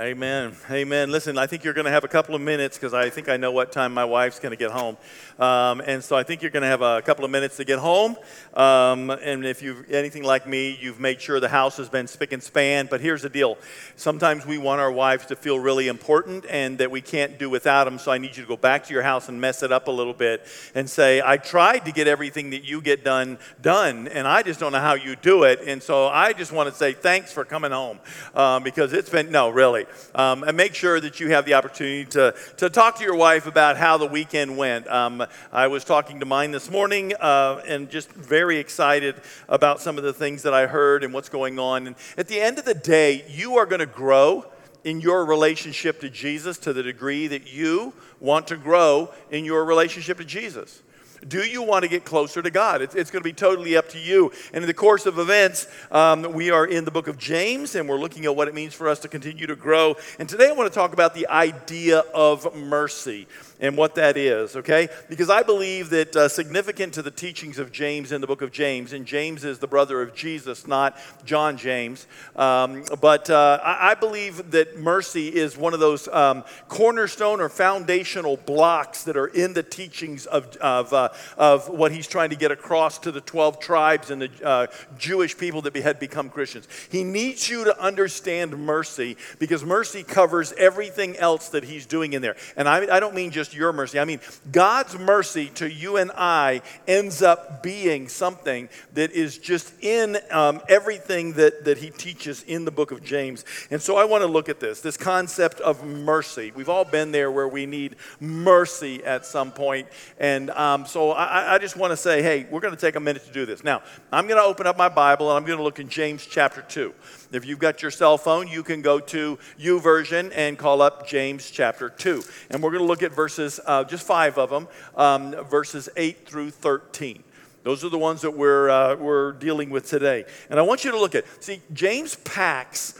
Amen. Amen. Listen, I think you're going to have a couple of minutes because I think I know what time my wife's going to get home. Um, and so I think you're going to have a couple of minutes to get home. Um, and if you're anything like me, you've made sure the house has been spick and span. But here's the deal sometimes we want our wives to feel really important and that we can't do without them. So I need you to go back to your house and mess it up a little bit and say, I tried to get everything that you get done, done, and I just don't know how you do it. And so I just want to say thanks for coming home um, because it's been, no, really. Um, and make sure that you have the opportunity to, to talk to your wife about how the weekend went. Um, I was talking to mine this morning uh, and just very excited about some of the things that I heard and what's going on. And at the end of the day, you are going to grow in your relationship to Jesus to the degree that you want to grow in your relationship to Jesus. Do you want to get closer to God? It's, it's, going to be totally up to you. And in the course of events, um, we are in the book of James and we're looking at what it means for us to continue to grow. And today I want to talk about the idea of mercy and what that is, okay? Because I believe that uh, significant to the teachings of James in the book of James, and James is the brother of Jesus, not John James, um, but uh, I, believe that mercy is one of those um, cornerstone or foundational blocks that are in the teachings of, of, uh, of what he's trying to get across to the 12 tribes and the uh, Jewish people that had become Christians. He needs you to understand mercy because mercy covers everything else that he's doing in there. And I, I don't mean just just your mercy. I mean, God's mercy to you and I ends up being something that is just in um, everything that, that he teaches in the book of James. And so I want to look at this this concept of mercy. We've all been there where we need mercy at some point. And um, so I, I just want to say, hey, we're going to take a minute to do this. Now, I'm going to open up my Bible and I'm going to look in James chapter 2. If you've got your cell phone, you can go to YouVersion and call up James chapter 2. And we're going to look at verses, uh, just five of them, um, verses 8 through 13. Those are the ones that we're, uh, we're dealing with today. And I want you to look at, see, James packs,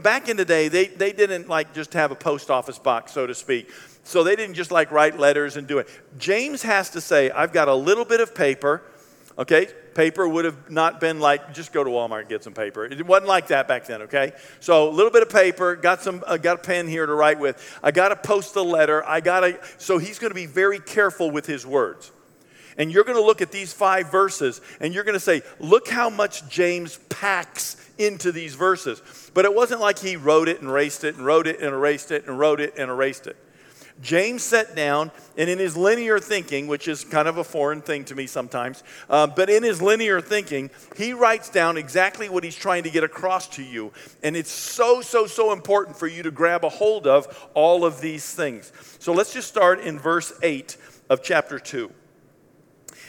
back in the day, they, they didn't like just have a post office box, so to speak. So they didn't just like write letters and do it. James has to say, I've got a little bit of paper, okay? Paper would have not been like, just go to Walmart and get some paper. It wasn't like that back then, okay? So a little bit of paper, got some, uh, got a pen here to write with. I got to post a letter. I got to, so he's going to be very careful with his words. And you're going to look at these five verses and you're going to say, look how much James packs into these verses. But it wasn't like he wrote it and erased it and wrote it and erased it and wrote it and erased it. James sat down, and in his linear thinking, which is kind of a foreign thing to me sometimes, uh, but in his linear thinking, he writes down exactly what he's trying to get across to you. And it's so, so, so important for you to grab a hold of all of these things. So let's just start in verse 8 of chapter 2.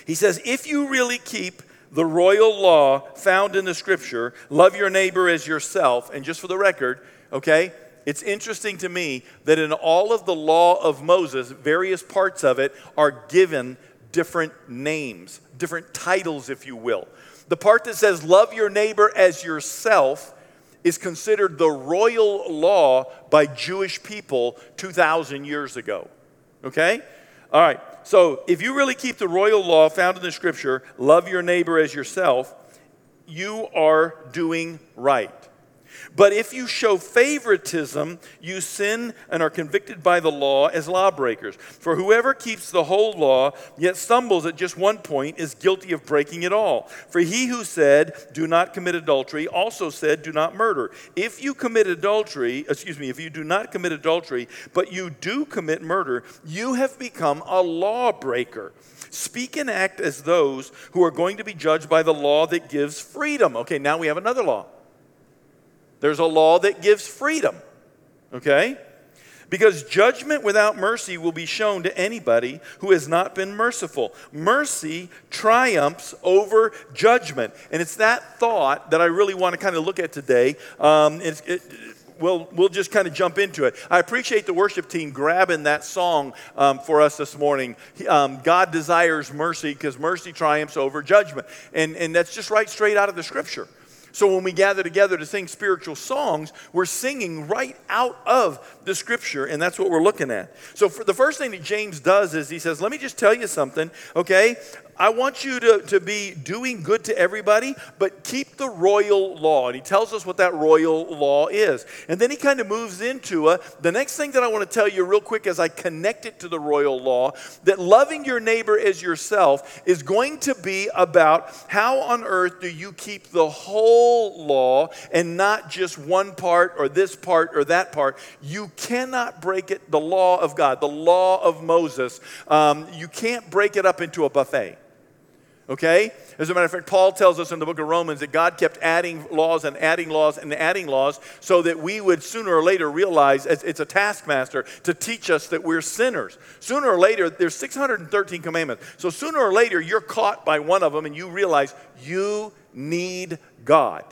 He says, If you really keep the royal law found in the scripture, love your neighbor as yourself, and just for the record, okay, it's interesting to me that in all of the law of Moses, various parts of it are given different names, different titles, if you will. The part that says, Love your neighbor as yourself, is considered the royal law by Jewish people 2,000 years ago. Okay? All right. So if you really keep the royal law found in the scripture, love your neighbor as yourself, you are doing right. But if you show favoritism, you sin and are convicted by the law as lawbreakers. For whoever keeps the whole law, yet stumbles at just one point, is guilty of breaking it all. For he who said, Do not commit adultery, also said, Do not murder. If you commit adultery, excuse me, if you do not commit adultery, but you do commit murder, you have become a lawbreaker. Speak and act as those who are going to be judged by the law that gives freedom. Okay, now we have another law. There's a law that gives freedom, okay? Because judgment without mercy will be shown to anybody who has not been merciful. Mercy triumphs over judgment. And it's that thought that I really want to kind of look at today. Um, it, we'll, we'll just kind of jump into it. I appreciate the worship team grabbing that song um, for us this morning. Um, God desires mercy because mercy triumphs over judgment. And, and that's just right straight out of the scripture. So when we gather together to sing spiritual songs, we're singing right out of the scripture, and that's what we're looking at. So the first thing that James does is he says, Let me just tell you something, okay? I want you to, to be doing good to everybody, but keep the royal law. And he tells us what that royal law is. And then he kind of moves into a, the next thing that I want to tell you real quick as I connect it to the royal law that loving your neighbor as yourself is going to be about how on earth do you keep the whole law and not just one part or this part or that part. You cannot break it, the law of God, the law of Moses. Um, you can't break it up into a buffet. Okay? As a matter of fact, Paul tells us in the book of Romans that God kept adding laws and adding laws and adding laws so that we would sooner or later realize it's a taskmaster to teach us that we're sinners. Sooner or later, there's 613 commandments. So sooner or later, you're caught by one of them and you realize you need God.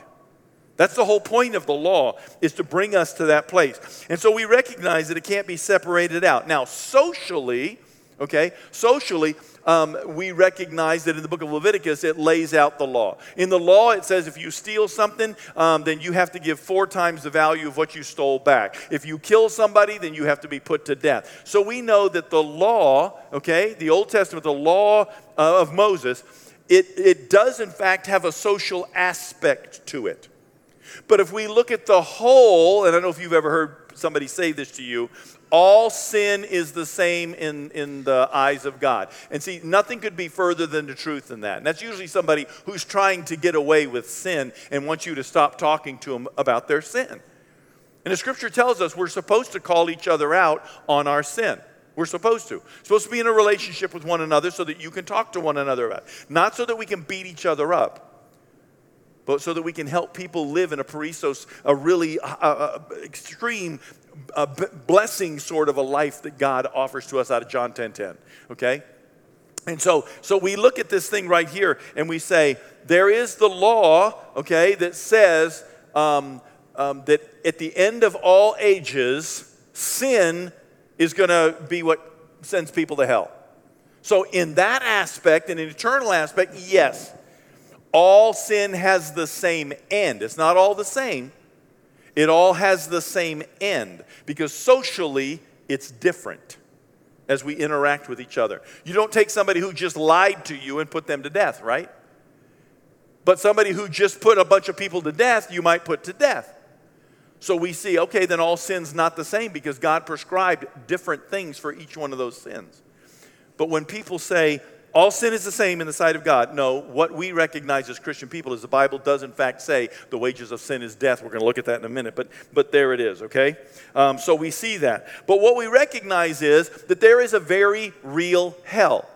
That's the whole point of the law, is to bring us to that place. And so we recognize that it can't be separated out. Now, socially, okay, socially, um, we recognize that in the book of Leviticus, it lays out the law. In the law, it says if you steal something, um, then you have to give four times the value of what you stole back. If you kill somebody, then you have to be put to death. So we know that the law, okay, the Old Testament, the law uh, of Moses, it, it does in fact have a social aspect to it. But if we look at the whole, and I don't know if you've ever heard somebody say this to you, all sin is the same in, in the eyes of God. And see, nothing could be further than the truth in that. And that's usually somebody who's trying to get away with sin and wants you to stop talking to them about their sin. And the scripture tells us we're supposed to call each other out on our sin. We're supposed to. Supposed to be in a relationship with one another so that you can talk to one another about it. Not so that we can beat each other up but so that we can help people live in a perissos, a really uh, uh, extreme a blessing sort of a life that God offers to us out of John 10 10. Okay? And so, so we look at this thing right here and we say, there is the law, okay, that says um, um, that at the end of all ages, sin is going to be what sends people to hell. So, in that aspect, in an eternal aspect, yes, all sin has the same end. It's not all the same, it all has the same end because socially it's different as we interact with each other. You don't take somebody who just lied to you and put them to death, right? But somebody who just put a bunch of people to death, you might put to death. So we see, okay, then all sin's not the same because God prescribed different things for each one of those sins. But when people say, all sin is the same in the sight of God. No, what we recognize as Christian people is the Bible does in fact say the wages of sin is death. We're going to look at that in a minute, but, but there it is, okay? Um, so we see that. But what we recognize is that there is a very real hell.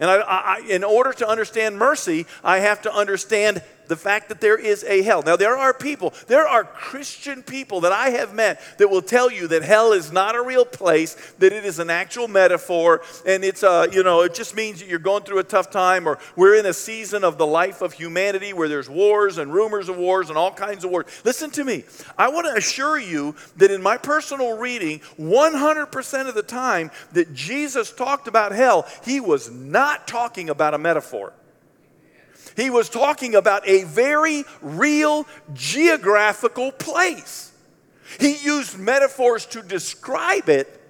And I, I, in order to understand mercy, I have to understand the fact that there is a hell. Now, there are people, there are Christian people that I have met that will tell you that hell is not a real place, that it is an actual metaphor, and it's, a, you know, it just means that you're going through a tough time, or we're in a season of the life of humanity where there's wars and rumors of wars and all kinds of wars. Listen to me. I want to assure you that in my personal reading, 100% of the time that Jesus talked about hell, he was not talking about a metaphor. He was talking about a very real geographical place. He used metaphors to describe it.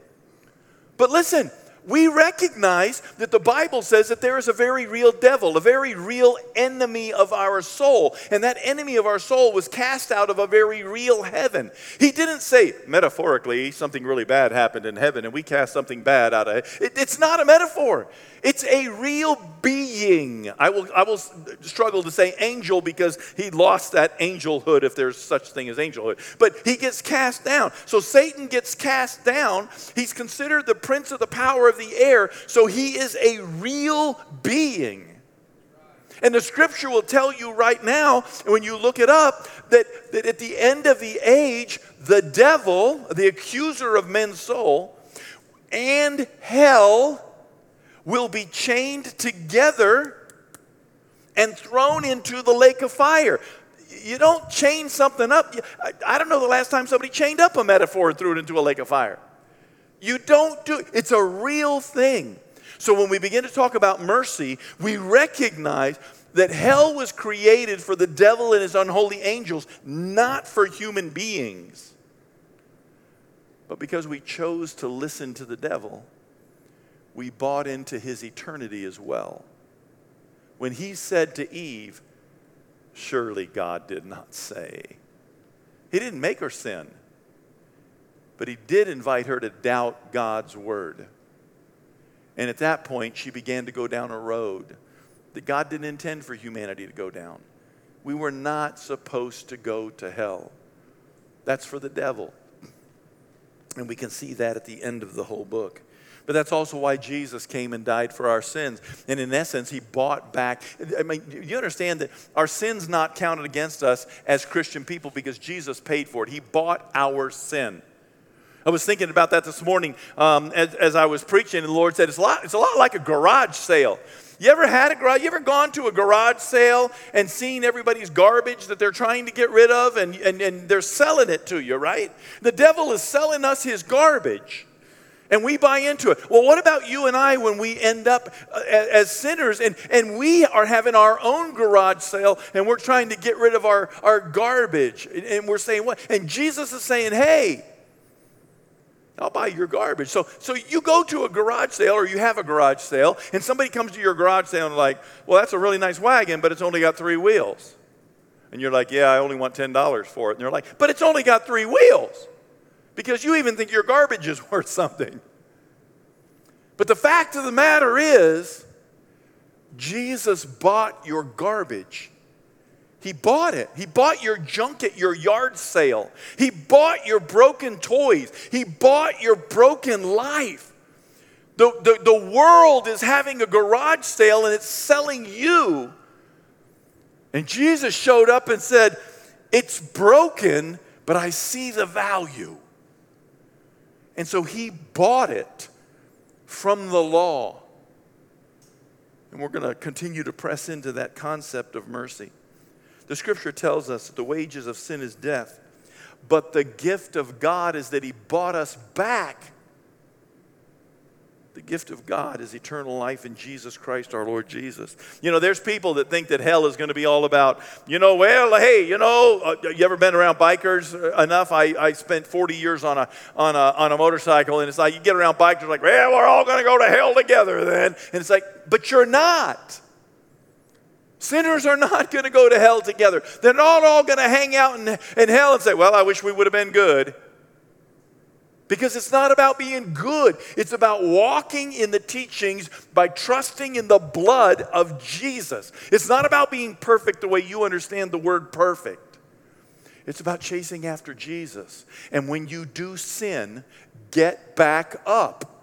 But listen, we recognize that the Bible says that there is a very real devil, a very real enemy of our soul. And that enemy of our soul was cast out of a very real heaven. He didn't say, metaphorically, something really bad happened in heaven and we cast something bad out of it. it it's not a metaphor. It's a real being. I will, I will struggle to say angel because he lost that angelhood, if there's such thing as angelhood. But he gets cast down. So Satan gets cast down. He's considered the prince of the power of the air. So he is a real being. And the scripture will tell you right now, when you look it up, that, that at the end of the age, the devil, the accuser of men's soul, and hell will be chained together and thrown into the lake of fire. You don't chain something up. I don't know the last time somebody chained up a metaphor and threw it into a lake of fire. You don't do it. It's a real thing. So when we begin to talk about mercy, we recognize that hell was created for the devil and his unholy angels, not for human beings. But because we chose to listen to the devil, we bought into his eternity as well. when he said to Eve, Surely God did not say. He didn't make her sin, but he did invite her to doubt God's word. And at that point, she began to go down a road that God didn't intend for humanity to go down. We were not supposed to go to hell. That's for the devil. And we can see that at the end of the whole book. But that's also why Jesus came and died for our sins. And in essence, he bought back. I mean, you understand that our sins not counted against us as Christian people because Jesus paid for it. He bought our sin. I was thinking about that this morning um, as, as, I was preaching, and the Lord said, it's a, lot, it's a lot like a garage sale. You ever had a garage? You ever gone to a garage sale and seen everybody's garbage that they're trying to get rid of and, and, and they're selling it to you, right? The devil is selling us his garbage and we buy into it. Well, what about you and I when we end up uh, as sinners and, and we are having our own garage sale and we're trying to get rid of our, our garbage and we're saying what? And Jesus is saying, hey, I'll buy your garbage. So, so you go to a garage sale or you have a garage sale, and somebody comes to your garage sale and like, well, that's a really nice wagon, but it's only got three wheels. And you're like, yeah, I only want $10 for it. And they're like, but it's only got three wheels because you even think your garbage is worth something. But the fact of the matter is, Jesus bought your garbage he bought it. He bought your junk at your yard sale. He bought your broken toys. He bought your broken life. The, the, the world is having a garage sale and it's selling you. And Jesus showed up and said, It's broken, but I see the value. And so he bought it from the law. And we're going to continue to press into that concept of mercy. The scripture tells us that the wages of sin is death, but the gift of God is that He bought us back. The gift of God is eternal life in Jesus Christ, our Lord Jesus. You know, there's people that think that hell is going to be all about, you know, well, hey, you know, uh, you ever been around bikers enough? I, I spent 40 years on a, on, a, on a motorcycle, and it's like you get around bikers, like, well, we're all going to go to hell together then. And it's like, but you're not. Sinners are not going to go to hell together. They're not all going to hang out in, in hell and say, Well, I wish we would have been good. Because it's not about being good, it's about walking in the teachings by trusting in the blood of Jesus. It's not about being perfect the way you understand the word perfect. It's about chasing after Jesus. And when you do sin, get back up.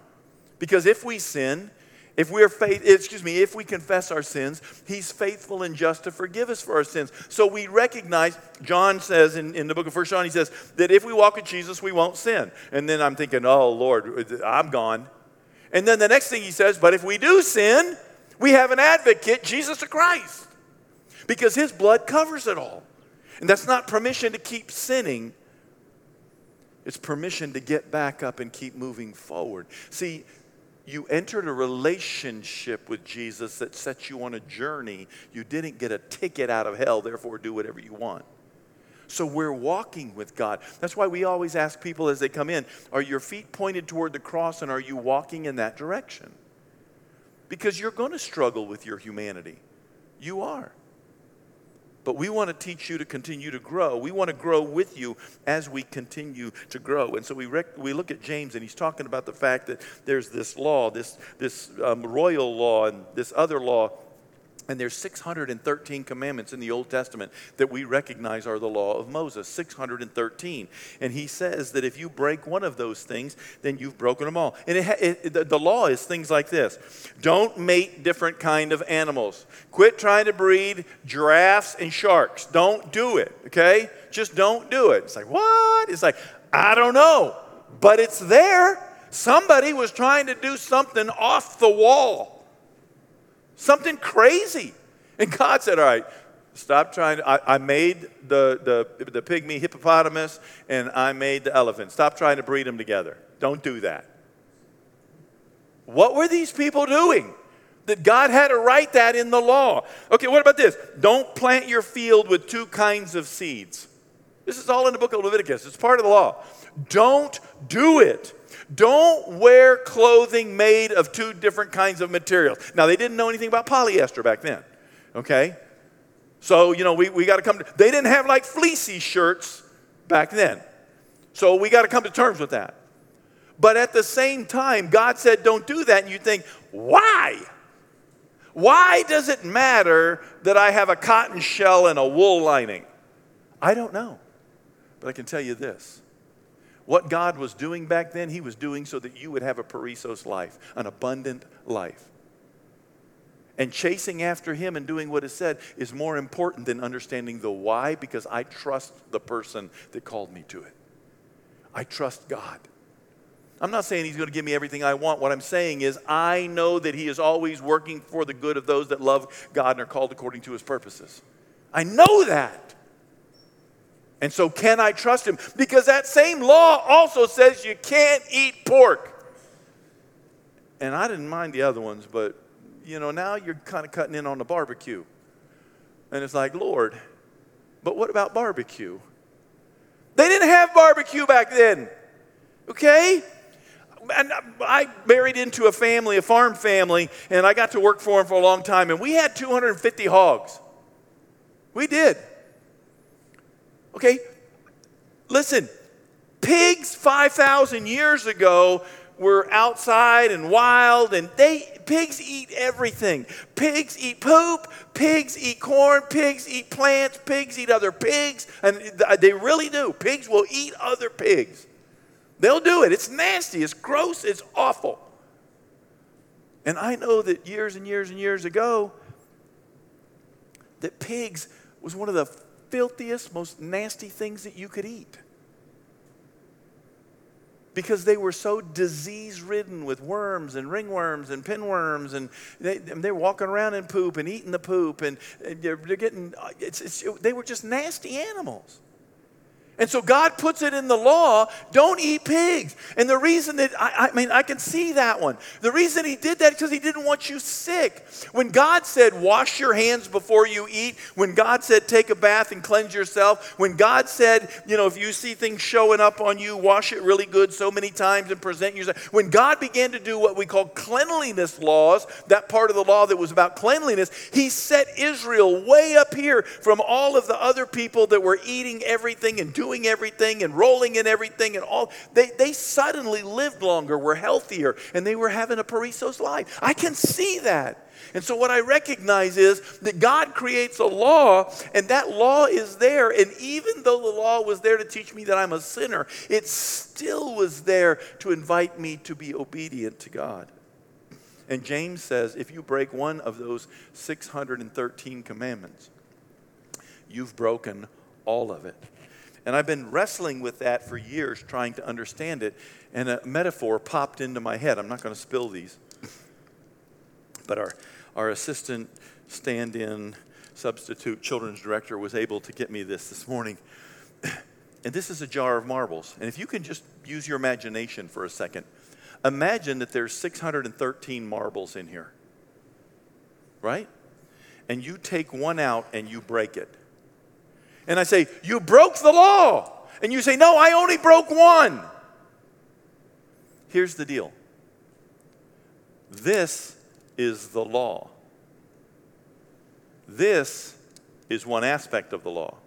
Because if we sin, if we are faith, excuse me, if we confess our sins, he's faithful and just to forgive us for our sins. So we recognize, John says in, in the book of First John, he says that if we walk with Jesus, we won't sin. And then I'm thinking, oh Lord, I'm gone. And then the next thing he says, but if we do sin, we have an advocate, Jesus the Christ. Because his blood covers it all. And that's not permission to keep sinning. It's permission to get back up and keep moving forward. See, you entered a relationship with Jesus that sets you on a journey. You didn't get a ticket out of hell, therefore, do whatever you want. So we're walking with God. That's why we always ask people as they come in are your feet pointed toward the cross and are you walking in that direction? Because you're going to struggle with your humanity. You are. But we want to teach you to continue to grow. We want to grow with you as we continue to grow. And so we, rec- we look at James, and he's talking about the fact that there's this law, this, this um, royal law, and this other law and there's 613 commandments in the Old Testament that we recognize are the law of Moses, 613. And he says that if you break one of those things, then you've broken them all. And it, it, the, the law is things like this. Don't mate different kind of animals. Quit trying to breed giraffes and sharks. Don't do it, okay? Just don't do it. It's like, what? It's like, I don't know, but it's there. Somebody was trying to do something off the wall something crazy. And God said, All right, stop trying to. I, I made the, the, the pygmy hippopotamus and I made the elephant. Stop trying to breed them together. Don't do that. What were these people doing? That God had to write that in the law. Okay, what about this? Don't plant your field with two kinds of seeds. This is all in the book of Leviticus. It's part of the law. Don't do it. Don't wear clothing made of two different kinds of materials. Now, they didn't know anything about polyester back then. Okay? So, you know, we, we got to come to, they didn't have like fleecy shirts back then. So we got to come to terms with that. But at the same time, God said, don't do that. And you think, why? Why does it matter that I have a cotton shell and a wool lining? I don't know. But I can tell you this what God was doing back then, He was doing so that you would have a perissos life, an abundant life. And chasing after Him and doing what is said is more important than understanding the why because I trust the person that called me to it. I trust God. I'm not saying he's going to give me everything I want. What I'm saying is, I know that he is always working for the good of those that love God and are called according to his purposes. I know that. And so, can I trust him? Because that same law also says you can't eat pork. And I didn't mind the other ones, but you know, now you're kind of cutting in on the barbecue. And it's like, Lord, but what about barbecue? They didn't have barbecue back then. Okay? And I married into a family, a farm family, and I got to work for them for a long time, and we had 250 hogs. We did. Okay? Listen, pigs 5,000 years ago were outside and wild, and they pigs eat everything. Pigs eat poop, pigs eat corn, pigs eat plants, pigs eat other pigs, and they really do. Pigs will eat other pigs. They'll do it. It's nasty, it's gross, it's awful. And I know that years and years and years ago, that pigs was one of the filthiest, most nasty things that you could eat. Because they were so disease ridden with worms and ringworms and pinworms, and they, they're walking around in poop and eating the poop, and they're, they're getting, it's, it's, they were just nasty animals. And so God puts it in the law don't eat pigs. And the reason that, I, I, mean, I can see that one. The reason he did that is because he didn't want you sick. When God said, wash your hands before you eat, when God said, take a bath and cleanse yourself, when God said, you know, if you see things showing up on you, wash it really good so many times and present yourself. When God began to do what we call cleanliness laws, that part of the law that was about cleanliness, he set Israel way up here from all of the other people that were eating everything and doing doing everything and rolling in everything and all. They, they suddenly lived longer, were healthier, and they were having a perissos life. I can see that. And so, what I recognize is that God creates a law, and that law is there. And even though the law was there to teach me that I'm a sinner, it still was there to invite me to be obedient to God. And James says if you break one of those 613 commandments, you've broken all of it. And I've been wrestling with that for years, trying to understand it. And a metaphor popped into my head. I'm not going to spill these. But our, our assistant stand in substitute children's director was able to get me this this morning. And this is a jar of marbles. And if you can just use your imagination for a second, imagine that there's 613 marbles in here, right? And you take one out and you break it. And I say, You broke the law. And you say, No, I only broke one. Here's the deal this is the law. This is one aspect of the law.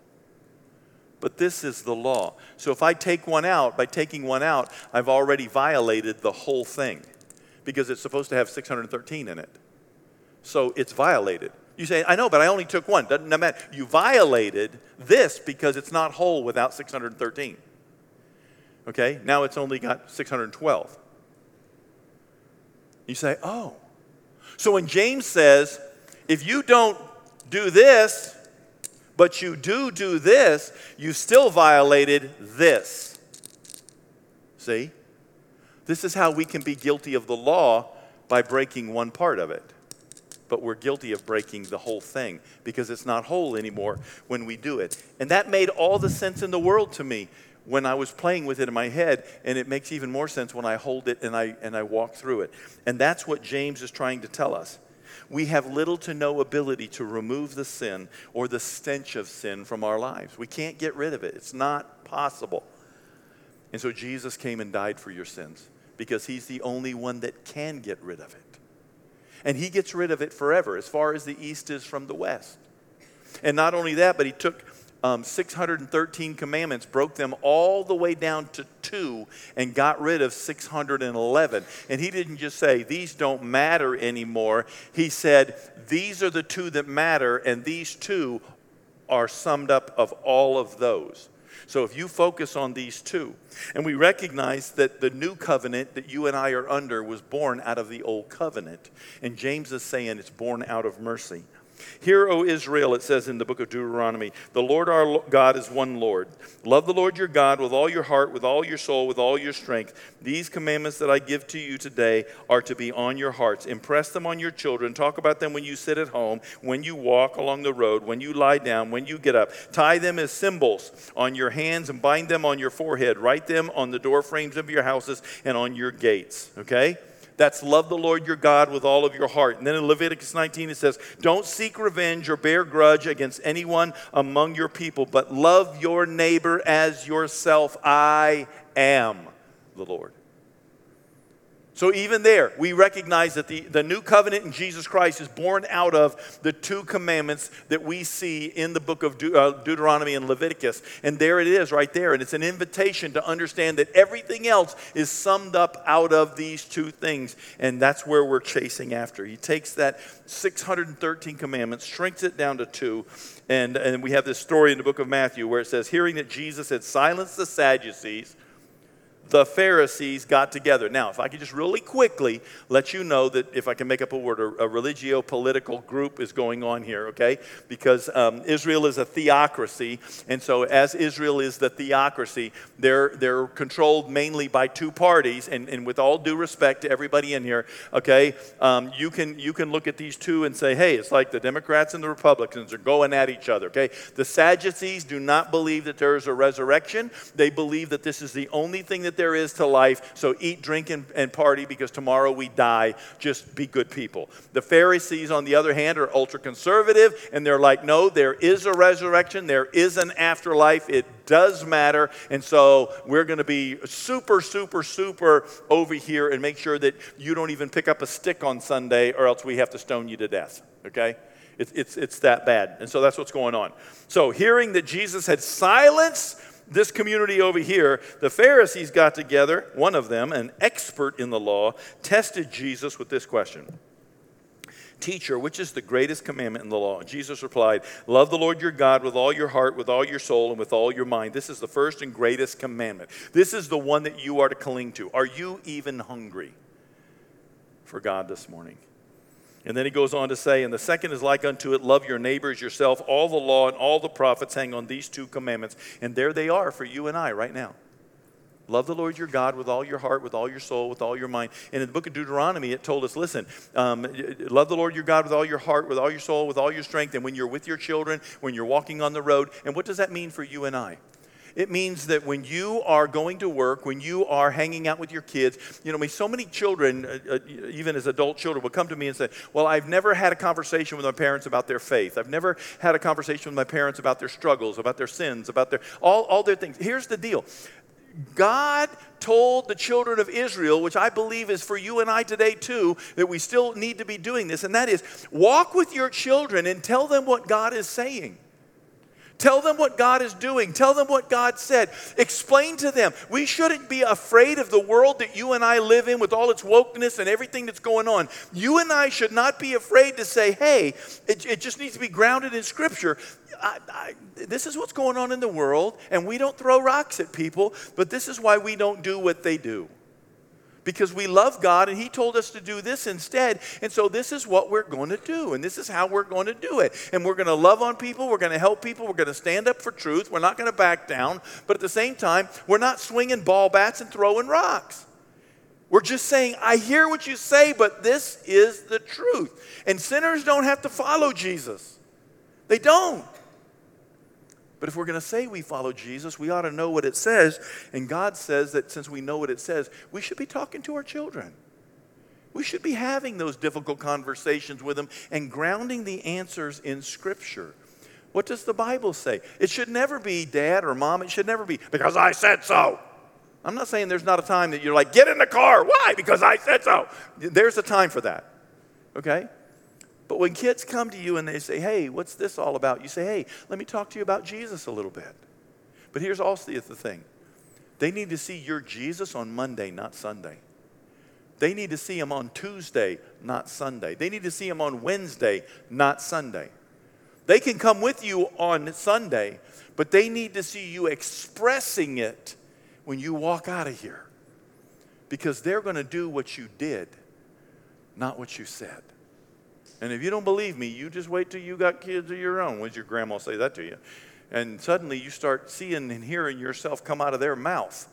But this is the law. So if I take one out, by taking one out, I've already violated the whole thing because it's supposed to have 613 in it. So it's violated. You say, I know, but I only took one. Doesn't matter. You violated this because it's not whole without 613. Okay, now it's only got 612. You say, oh. So when James says, if you don't do this, but you do do this, you still violated this. See? This is how we can be guilty of the law by breaking one part of it but we're guilty of breaking the whole thing because it's not whole anymore when we do it. And that made all the sense in the world to me when I was playing with it in my head, and it makes even more sense when I hold it and I, and I walk through it. And that's what James is trying to tell us. We have little to no ability to remove the sin or the stench of sin from our lives. We can't get rid of it, it's not possible. And so Jesus came and died for your sins because he's the only one that can get rid of it. And he gets rid of it forever, as far as the east is from the west. And not only that, but he took um, 613 commandments, broke them all the way down to two, and got rid of 611. And he didn't just say, These don't matter anymore. He said, These are the two that matter, and these two are summed up of all of those. So if you focus on these two, and we recognize that the new covenant that you and I are under was born out of the old covenant, and James is saying it's born out of mercy. Hear, O Israel, it says in the book of Deuteronomy, the Lord our God is one Lord. Love the Lord your God with all your heart, with all your soul, with all your strength. These commandments that I give to you today are to be on your hearts. Impress them on your children. Talk about them when you sit at home, when you walk along the road, when you lie down, when you get up. Tie them as symbols on your hands and bind them on your forehead. Write them on the door frames of your houses and on your gates. Okay? That's love the Lord your God with all of your heart. And then in Leviticus 19, it says, Don't seek revenge or bear grudge against anyone among your people, but love your neighbor as yourself. I am the Lord. So, even there, we recognize that the, the new covenant in Jesus Christ is born out of the two commandments that we see in the book of De- uh, Deuteronomy and Leviticus. And there it is, right there. And it's an invitation to understand that everything else is summed up out of these two things. And that's where we're chasing after. He takes that 613 commandments, shrinks it down to two. And, and we have this story in the book of Matthew where it says, Hearing that Jesus had silenced the Sadducees, the Pharisees got together. Now, if I could just really quickly let you know that if I can make up a word, a, religio political group is going on here, okay? Because um, Israel is a theocracy, and so as Israel is the theocracy, they're, they're controlled mainly by two parties, and, and with all due respect to everybody in here, okay, um, you, can, you can look at these two and say, hey, it's like the Democrats and the Republicans are going at each other, okay? The Sadducees do not believe that there is a resurrection, they believe that this is the only thing that there is to life. So eat, drink, and, and party because tomorrow we die. Just be good people. The Pharisees, on the other hand, are ultra conservative and they're like, no, there is a resurrection, there is an afterlife. It does matter. And so we're going to be super, super, super over here and make sure that you don't even pick up a stick on Sunday or else we have to stone you to death. Okay? It's, it's, it's that bad. And so that's what's going on. So, hearing that Jesus had silenced this community over here, the Pharisees got together, one of them, an expert in the law, tested Jesus with this question. Teacher, which is the greatest commandment in the law? Jesus replied, Love the Lord your God with all your heart, with all your soul, and with all your mind. This is the first and greatest commandment. This is the one that you are to cling to. Are you even hungry for God this morning? And then he goes on to say, and the second is like unto it, love your neighbors yourself. All the law and all the prophets hang on these two commandments. And there they are for you and I right now. Love the Lord your God with all your heart, with all your soul, with all your mind. And in the book of Deuteronomy, it told us listen, um, love the Lord your God with all your heart, with all your soul, with all your strength. And when you're with your children, when you're walking on the road. And what does that mean for you and I? It means that when you are going to work, when you are hanging out with your kids, you know, I mean, so many children, uh, uh, even as adult children, will come to me and say, Well, I've never had a conversation with my parents about their faith. I've never had a conversation with my parents about their struggles, about their sins, about their all, all their things. Here's the deal God told the children of Israel, which I believe is for you and I today too, that we still need to be doing this, and that is walk with your children and tell them what God is saying. Tell them what God is doing. Tell them what God said. Explain to them. We shouldn't be afraid of the world that you and I live in with all its wokeness and everything that's going on. You and I should not be afraid to say, hey, it, it just needs to be grounded in Scripture. I, I, this is what's going on in the world, and we don't throw rocks at people, but this is why we don't do what they do because we love God and He told us to do this instead. And so this is what we're going to do, and this is how we're going to do it. And we're going to love on people, we're going to help people, we're going to stand up for truth, we're not going to back down, but at the same time, we're not swinging ball bats and throwing rocks. We're just saying, I hear what you say, but this is the truth. And sinners don't have to follow Jesus. They don't. But if we're going to say we follow Jesus, we ought to know what it says. And God says that since we know what it says, we should be talking to our children. We should be having those difficult conversations with them and grounding the answers in Scripture. What does the Bible say? It should never be dad or mom. It should never be because I said so. I'm not saying there's not a time that you're like, get in the car. Why? Because I said so. There's a time for that. Okay? But when kids come to you and they say, hey, what's this all about? You say, hey, let me talk to you about Jesus a little bit. But here's also the thing they need to see your Jesus on Monday, not Sunday. They need to see him on Tuesday, not Sunday. They need to see him on Wednesday, not Sunday. They can come with you on Sunday, but they need to see you expressing it when you walk out of here. Because they're going to do what you did, not what you said. And if you don't believe me, you just wait till you got kids of your own. When's your grandma say that to you? And suddenly you start seeing and hearing yourself come out of their mouth.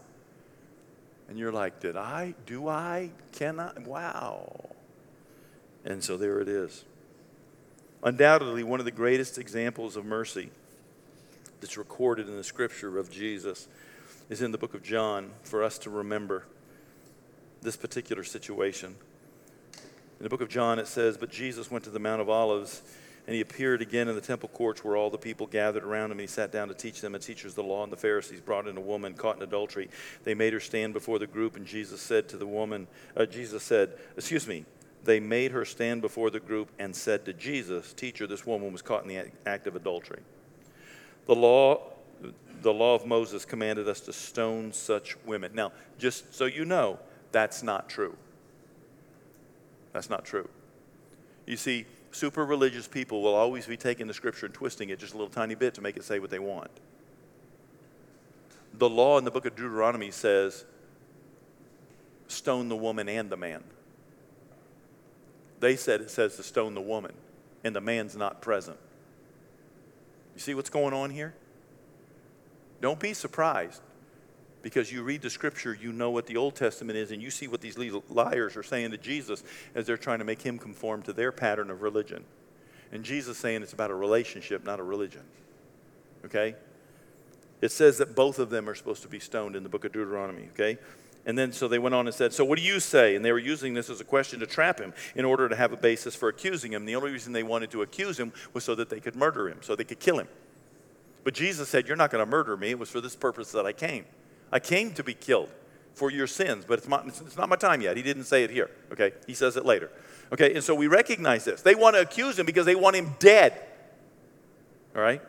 And you're like, did I? Do I? Can I? Wow. And so there it is. Undoubtedly, one of the greatest examples of mercy that's recorded in the scripture of Jesus is in the book of John for us to remember this particular situation. In the book of John, it says, But Jesus went to the Mount of Olives, and he appeared again in the temple courts where all the people gathered around him. He sat down to teach them. And teachers of the law and the Pharisees brought in a woman caught in adultery. They made her stand before the group, and Jesus said to the woman, uh, Jesus said, Excuse me, they made her stand before the group and said to Jesus, Teacher, this woman was caught in the act of adultery. The law, the law of Moses commanded us to stone such women. Now, just so you know, that's not true. That's not true. You see, super religious people will always be taking the scripture and twisting it just a little tiny bit to make it say what they want. The law in the book of Deuteronomy says, stone the woman and the man. They said it says to stone the woman, and the man's not present. You see what's going on here? Don't be surprised because you read the scripture, you know what the Old Testament is, and you see what these liars are saying to Jesus as they're trying to make him conform to their pattern of religion. And Jesus saying it's about a relationship, not a religion. Okay? It says that both of them are supposed to be stoned in the book of Deuteronomy. Okay? And then so they went on and said, So what do you say? And they were using this as a question to trap him in order to have a basis for accusing him. The only reason they wanted to accuse him was so that they could murder him, so they could kill him. But Jesus said, You're not going to murder me. It was for this purpose that I came. I came to be killed for your sins, but it's not, it's not my time yet. He didn't say it here, okay? He says it later. Okay, and so we recognize this. They want to accuse him because they want him dead. All right?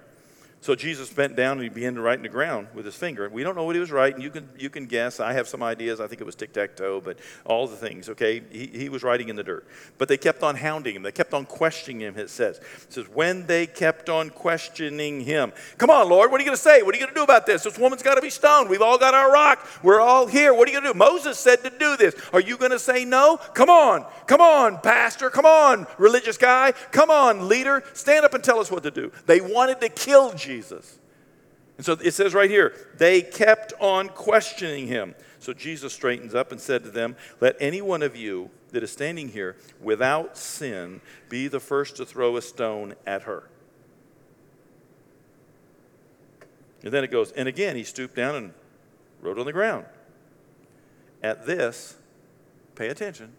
So Jesus bent down and he began to write in the ground with his finger. We don't know what he was writing. You can, you can guess. I have some ideas. I think it was tic tac toe, but all the things, okay? He, he was writing in the dirt. But they kept on hounding him. They kept on questioning him, it says. It says, when they kept on questioning him, come on, Lord, what are you going to say? What are you going to do about this? This woman's got to be stoned. We've all got our rock. We're all here. What are you going to do? Moses said to do this. Are you going to say no? Come on. Come on, pastor. Come on, religious guy. Come on, leader. Stand up and tell us what to do. They wanted to kill Jesus. And so it says right here, they kept on questioning him. So Jesus straightens up and said to them, Let any one of you that is standing here without sin be the first to throw a stone at her. And then it goes, and again he stooped down and wrote on the ground. At this, pay attention.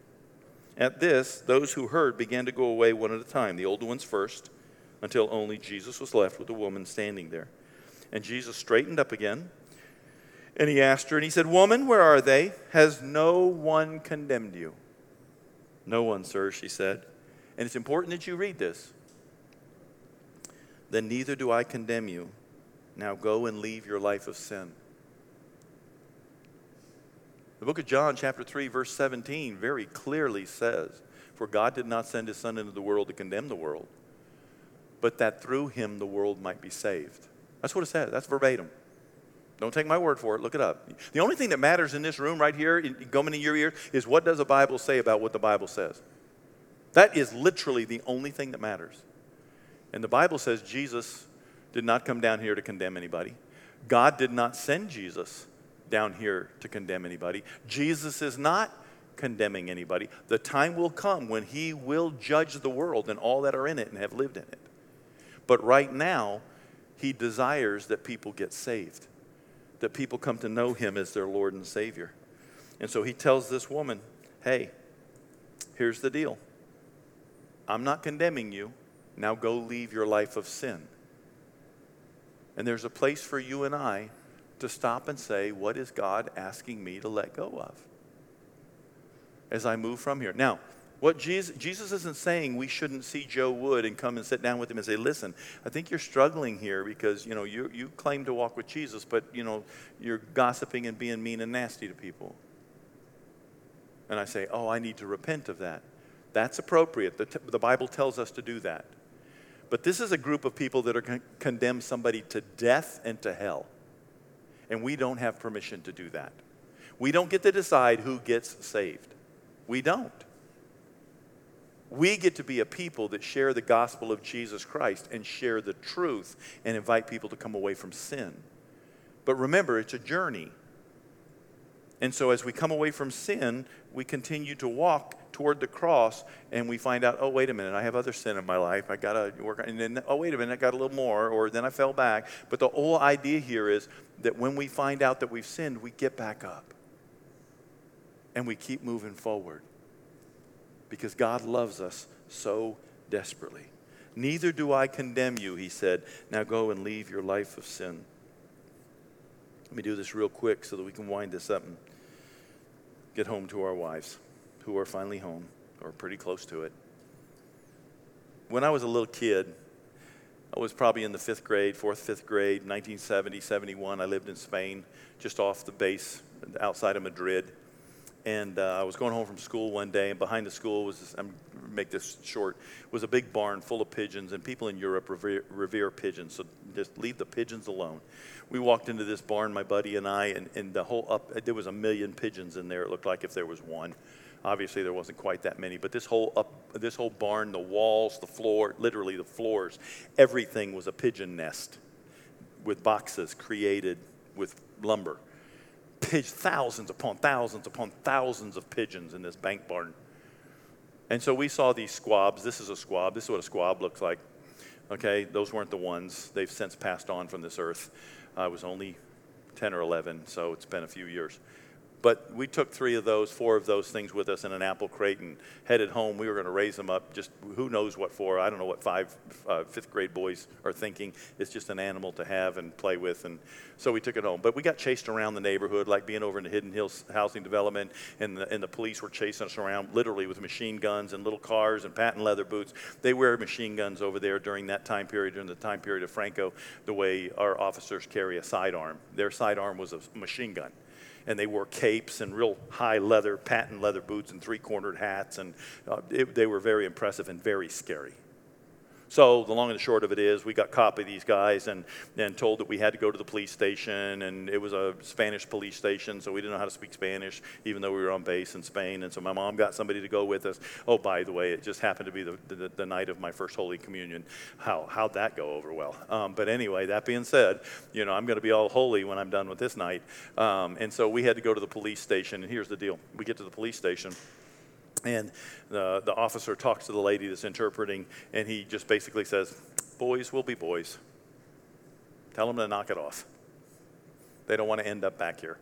At this, those who heard began to go away one at a time, the older ones first, until only Jesus was left with the woman standing there. And Jesus straightened up again. And he asked her, and he said, Woman, where are they? Has no one condemned you? No one, sir, she said. And it's important that you read this. Then neither do I condemn you. Now go and leave your life of sin. The book of John, chapter 3, verse 17, very clearly says, For God did not send his Son into the world to condemn the world, but that through him the world might be saved. That's what it says. That's verbatim. Don't take my word for it. Look it up. The only thing that matters in this room right here, going in your ear, is what does the Bible say about what the Bible says? That is literally the only thing that matters. And the Bible says Jesus did not come down here to condemn anybody. God did not send Jesus down here to condemn anybody. Jesus is not condemning anybody. The time will come when he will judge the world and all that are in it and have lived in it. But right now, he desires that people get saved, that people come to know Him as their Lord and Savior. And so He tells this woman, hey, here's the deal. I'm not condemning you. Now go leave your life of sin. And there's a place for you and I to stop and say, what is God asking me to let go of? As I move from here. Now, What Jesus, Jesus isn't saying we shouldn't see Joe Wood and come and sit down with him and say, listen, I think you're struggling here because, you know, you, you claim to walk with Jesus, but, you know, you're gossiping and being mean and nasty to people. And I say, oh, I need to repent of that. That's appropriate. The, t- the Bible tells us to do that. But this is a group of people that are con- condemn somebody to death and to hell. And we don't have permission to do that. We don't get to decide who gets saved. We don't. We get to be a people that share the gospel of Jesus Christ and share the truth and invite people to come away from sin. But remember, it's a journey. And so as we come away from sin, we continue to walk toward the cross and we find out, oh, wait a minute, I have other sin in my life. I got to work on And then, oh, wait a minute, I got a little more, or then I fell back. But the whole idea here is that when we find out that we've sinned, we get back up and we keep moving forward because God loves us so desperately. Neither do I condemn you, he said. Now go and leave your life of sin. Let me do this real quick so that we can wind this up and get home to our wives, who are finally home or pretty close to it. When I was a little kid, I was probably in the fifth grade, fourth, fifth grade, 1970, 71. I lived in Spain, just off the base outside of Madrid. And uh, I was going home from school one day, and behind the school was this, I'm make this short, was a big barn full of pigeons, and people in Europe revere, revere, pigeons, so just leave the pigeons alone. We walked into this barn, my buddy and I, and, and the whole up, there was a million pigeons in there. It looked like if there was one. Obviously, there wasn't quite that many, but this whole up, this whole barn, the walls, the floor, literally the floors, everything was a pigeon nest with boxes created with lumber thousands upon thousands upon thousands of pigeons in this bank barn. And so we saw these squabs. This is a squab. This is what a squab looks like. Okay, those weren't the ones. They've since passed on from this earth. I was only 10 or 11, so it's been a few years. But we took three of those, four of those things with us in an apple crate and headed home. We were going to raise them up, just who knows what for. I don't know what five, uh, fifth grade boys are thinking. It's just an animal to have and play with. And so we took it home. But we got chased around the neighborhood, like being over in the Hidden Hills housing development, and the, and the police were chasing us around literally with machine guns and little cars and patent leather boots. They wear machine guns over there during that time period, during the time period of Franco, the way our officers carry a sidearm. Their sidearm was a machine gun and they wore capes and real high leather, patent leather boots and three cornered hats, and uh, it, they were very impressive and very scary. So the long and the short of it is, we got copy of these guys and, and told that we had to go to the police station, and it was a Spanish police station, so we didn't know how to speak Spanish, even though we were on base in Spain. And so my mom got somebody to go with us. Oh, by the way, it just happened to be the, the, the night of my first Holy Communion. How how'd that go over well? Um, but anyway, that being said, you know I'm going to be all holy when I'm done with this night. Um, and so we had to go to the police station. And here's the deal: we get to the police station. And the, the officer talks to the lady that's interpreting, and he just basically says, Boys will be boys. Tell them to knock it off. They don't want to end up back here.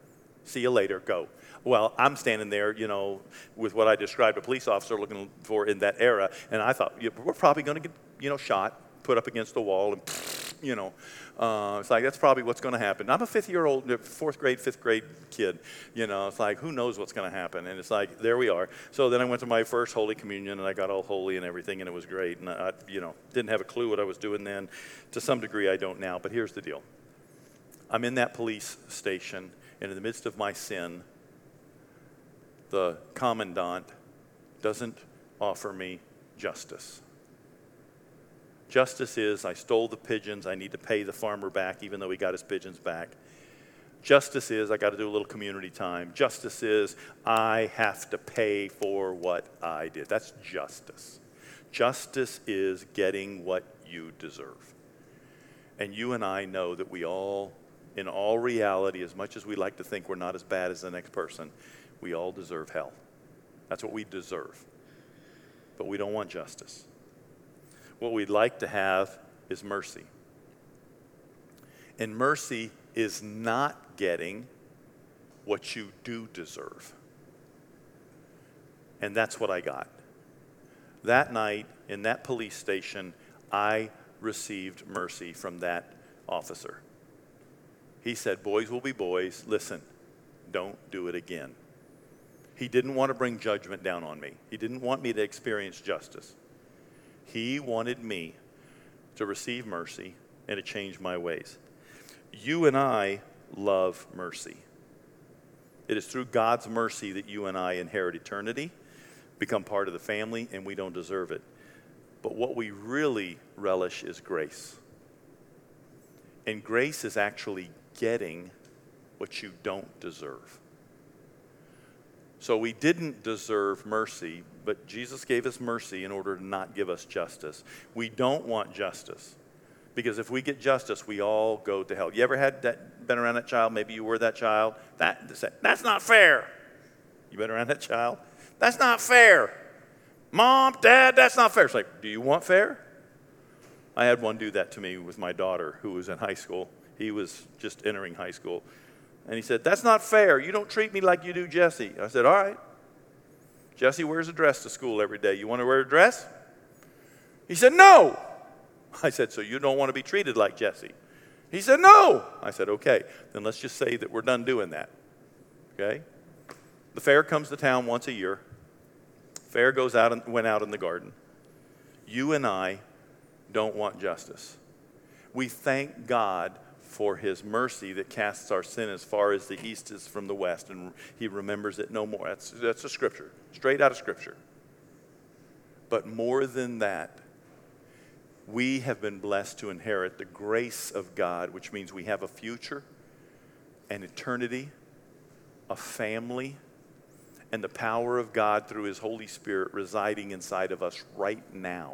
See you later, go. Well, I'm standing there, you know, with what I described a police officer looking for in that era, and I thought, we're probably going to get, you know, shot, put up against the wall, and you know, uh, it's like that's probably what's going to happen. I'm a fifth year old, fourth grade, fifth grade kid. You know, it's like who knows what's going to happen, and it's like there we are. So then I went to my first Holy Communion, and I got all holy and everything, and it was great. And I, you know, didn't have a clue what I was doing then. To some degree, I don't now. But here's the deal: I'm in that police station, and in the midst of my sin, the commandant doesn't offer me justice. Justice is I stole the pigeons, I need to pay the farmer back, even though he got his pigeons back. Justice is I got to do a little community time. Justice is I have to pay for what I did. That's justice. Justice is getting what you deserve. And you and I know that we all, in all reality, as much as we like to think we're not as bad as the next person, we all deserve hell. That's what we deserve. But we don't want justice. What we'd like to have is mercy. And mercy is not getting what you do deserve. And that's what I got. That night in that police station, I received mercy from that officer. He said, Boys will be boys. Listen, don't do it again. He didn't want to bring judgment down on me, He didn't want me to experience justice. He wanted me to receive mercy and to change my ways. You and I love mercy. It is through God's mercy that you and I inherit eternity, become part of the family, and we don't deserve it. But what we really relish is grace. And grace is actually getting what you don't deserve. So we didn't deserve mercy, but Jesus gave us mercy in order to not give us justice. We don't want justice. Because if we get justice, we all go to hell. You ever had that, been around that child? Maybe you were that child. That, that's not fair. You been around that child? That's not fair. Mom, Dad, that's not fair. It's like, do you want fair? I had one do that to me with my daughter who was in high school. He was just entering high school. And he said, That's not fair. You don't treat me like you do Jesse. I said, All right. Jesse wears a dress to school every day. You want to wear a dress? He said, No. I said, So you don't want to be treated like Jesse? He said, No. I said, Okay, then let's just say that we're done doing that. Okay? The fair comes to town once a year. Fair goes out and went out in the garden. You and I don't want justice. We thank God for his mercy that casts our sin as far as the east is from the west, and he remembers it no more. That's, that's a scripture, straight out of scripture. But more than that, we have been blessed to inherit the grace of God, which means we have a future, an eternity, a family, and the power of God through His Holy Spirit residing inside of us right now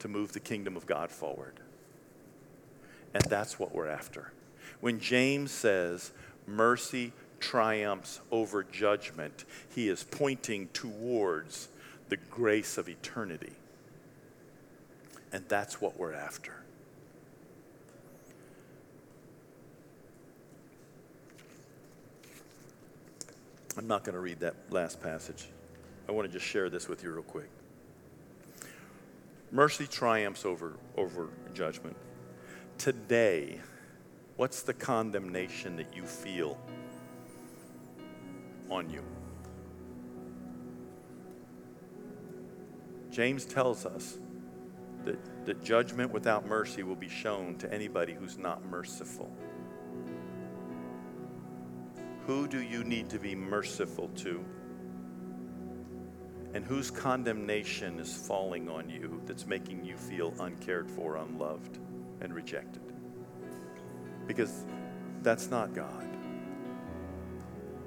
to move the kingdom of God forward. And that's what we're after. When James says mercy triumphs over judgment, he is pointing towards the grace of eternity. And that's what we're after. I'm not going to read that last passage. I want to just share this with you real quick. Mercy triumphs over, over judgment. Today, what's the condemnation that you feel on you? James tells us that, that judgment without mercy will be shown to anybody who's not merciful. Who do you need to be merciful to? And whose condemnation is falling on you that's making you feel uncared for, unloved, and rejected? Because that's not God.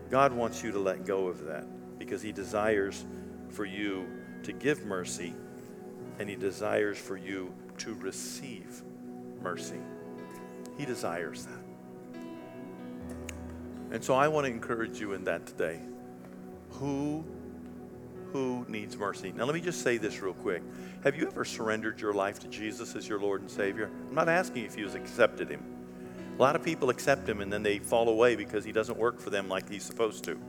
God wants you to let go of that because He desires for you to give mercy and He desires for you to receive mercy. He desires that. And so I want to encourage you in that today. Who who needs mercy? Now let me just say this real quick. Have you ever surrendered your life to Jesus as your Lord and Savior? I'm not asking if you've accepted him. A lot of people accept him and then they fall away because he doesn't work for them like he's supposed to.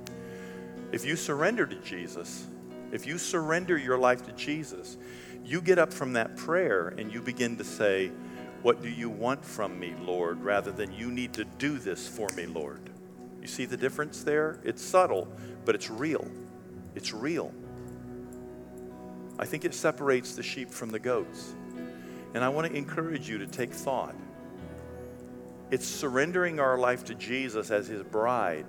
If you surrender to Jesus, if you surrender your life to Jesus, you get up from that prayer and you begin to say, What do you want from me, Lord? rather than you need to do this for me, Lord. You see the difference there? It's subtle, but it's real. It's real. I think it separates the sheep from the goats. And I want to encourage you to take thought. It's surrendering our life to Jesus as his bride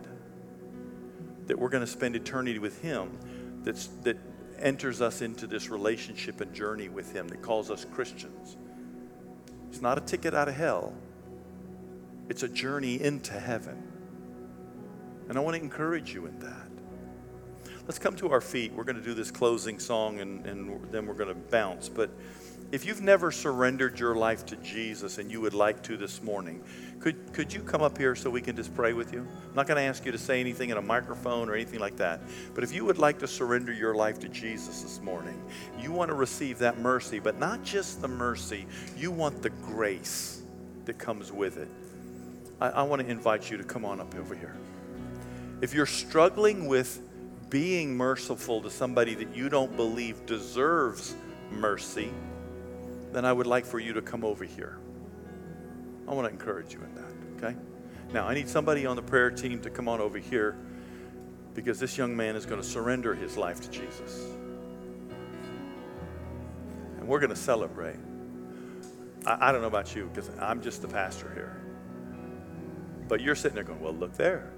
that we're going to spend eternity with him that's, that enters us into this relationship and journey with him that calls us Christians. It's not a ticket out of hell, it's a journey into heaven. And I want to encourage you in that. Let's come to our feet. We're going to do this closing song and, and then we're going to bounce. But if you've never surrendered your life to Jesus and you would like to this morning, could, could you come up here so we can just pray with you? I'm not going to ask you to say anything in a microphone or anything like that. But if you would like to surrender your life to Jesus this morning, you want to receive that mercy, but not just the mercy, you want the grace that comes with it. I, I want to invite you to come on up over here. If you're struggling with being merciful to somebody that you don't believe deserves mercy, then I would like for you to come over here. I want to encourage you in that, okay? Now, I need somebody on the prayer team to come on over here. because this young man is going to surrender his life to Jesus. And we're going to celebrate. I, I don't know about you because I'm just the pastor here. But you're sitting there going, well, look there.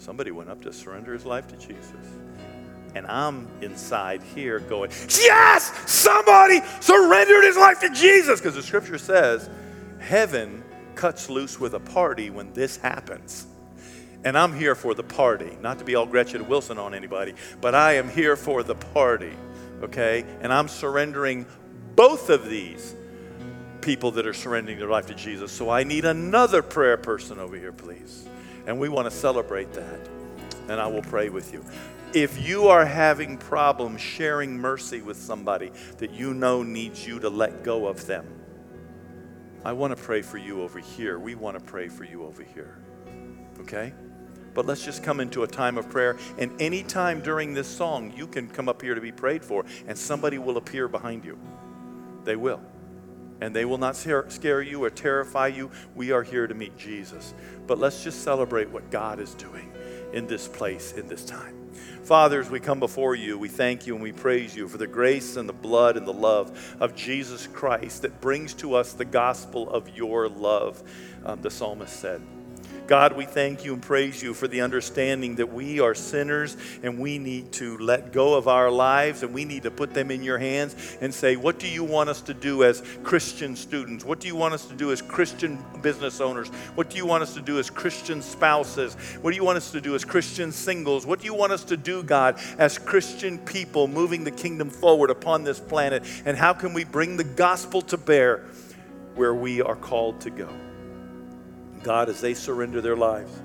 Somebody went up to surrender his life to Jesus. And I'm inside here going, yes, somebody surrendered his life to Jesus. Because the scripture says, heaven cuts loose with a party when this happens. And I'm here for the party, not to be all Gretchen Wilson on anybody, but I am here for the party, okay? And I'm surrendering both of these people that are surrendering their life to Jesus. So I need another prayer person over here, please. And we want to celebrate that. And I will pray with you. If you are having problems sharing mercy with somebody that you know needs you to let go of them, I want to pray for you over here. We want to pray for you over here. Okay? But let's just come into a time of prayer. And any time during this song, you can come up here to be prayed for, and somebody will appear behind you. They will. And they will not scare you or terrify you. We are here to meet Jesus. But let's just celebrate what God is doing in this place, in this time. Father, as we come before you, we thank you and we praise you for the grace and the blood and the love of Jesus Christ that brings to us the gospel of your love, um, the psalmist said. God, we thank you and praise you for the understanding that we are sinners and we need to let go of our lives and we need to put them in your hands and say, What do you want us to do as Christian students? What do you want us to do as Christian business owners? What do you want us to do as Christian spouses? What do you want us to do as Christian singles? What do you want us to do, God, as Christian people moving the kingdom forward upon this planet? And how can we bring the gospel to bear where we are called to go? God, as they surrender their lives,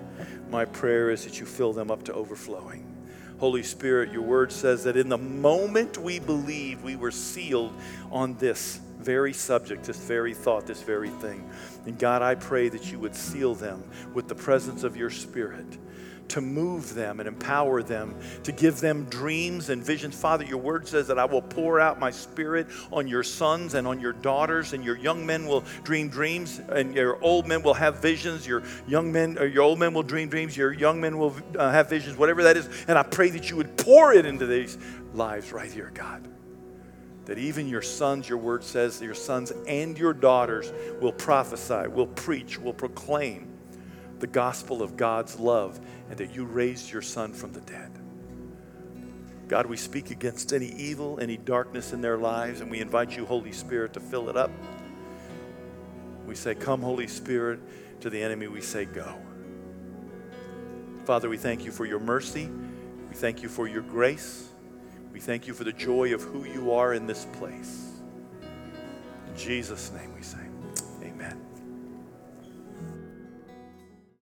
my prayer is that you fill them up to overflowing. Holy Spirit, your word says that in the moment we believe, we were sealed on this very subject, this very thought, this very thing. And God, I pray that you would seal them with the presence of your Spirit to move them and empower them, to give them dreams and visions. Father, your word says that I will pour out my spirit on your sons and on your daughters, and your young men will dream dreams, and your old men will have visions. Your young men, or your old men will dream dreams. Your young men will uh, have visions, whatever that is. And I pray that you would pour it into these lives right here, God. That even your sons, your word says, your sons and your daughters will prophesy, will preach, will proclaim the gospel of God's love and that you raised your son from the dead. God, we speak against any evil, any darkness in their lives, and we invite you, Holy Spirit, to fill it up. We say, Come, Holy Spirit. To the enemy, we say, Go. Father, we thank you for your mercy. We thank you for your grace. We thank you for the joy of who you are in this place. In Jesus' name we say.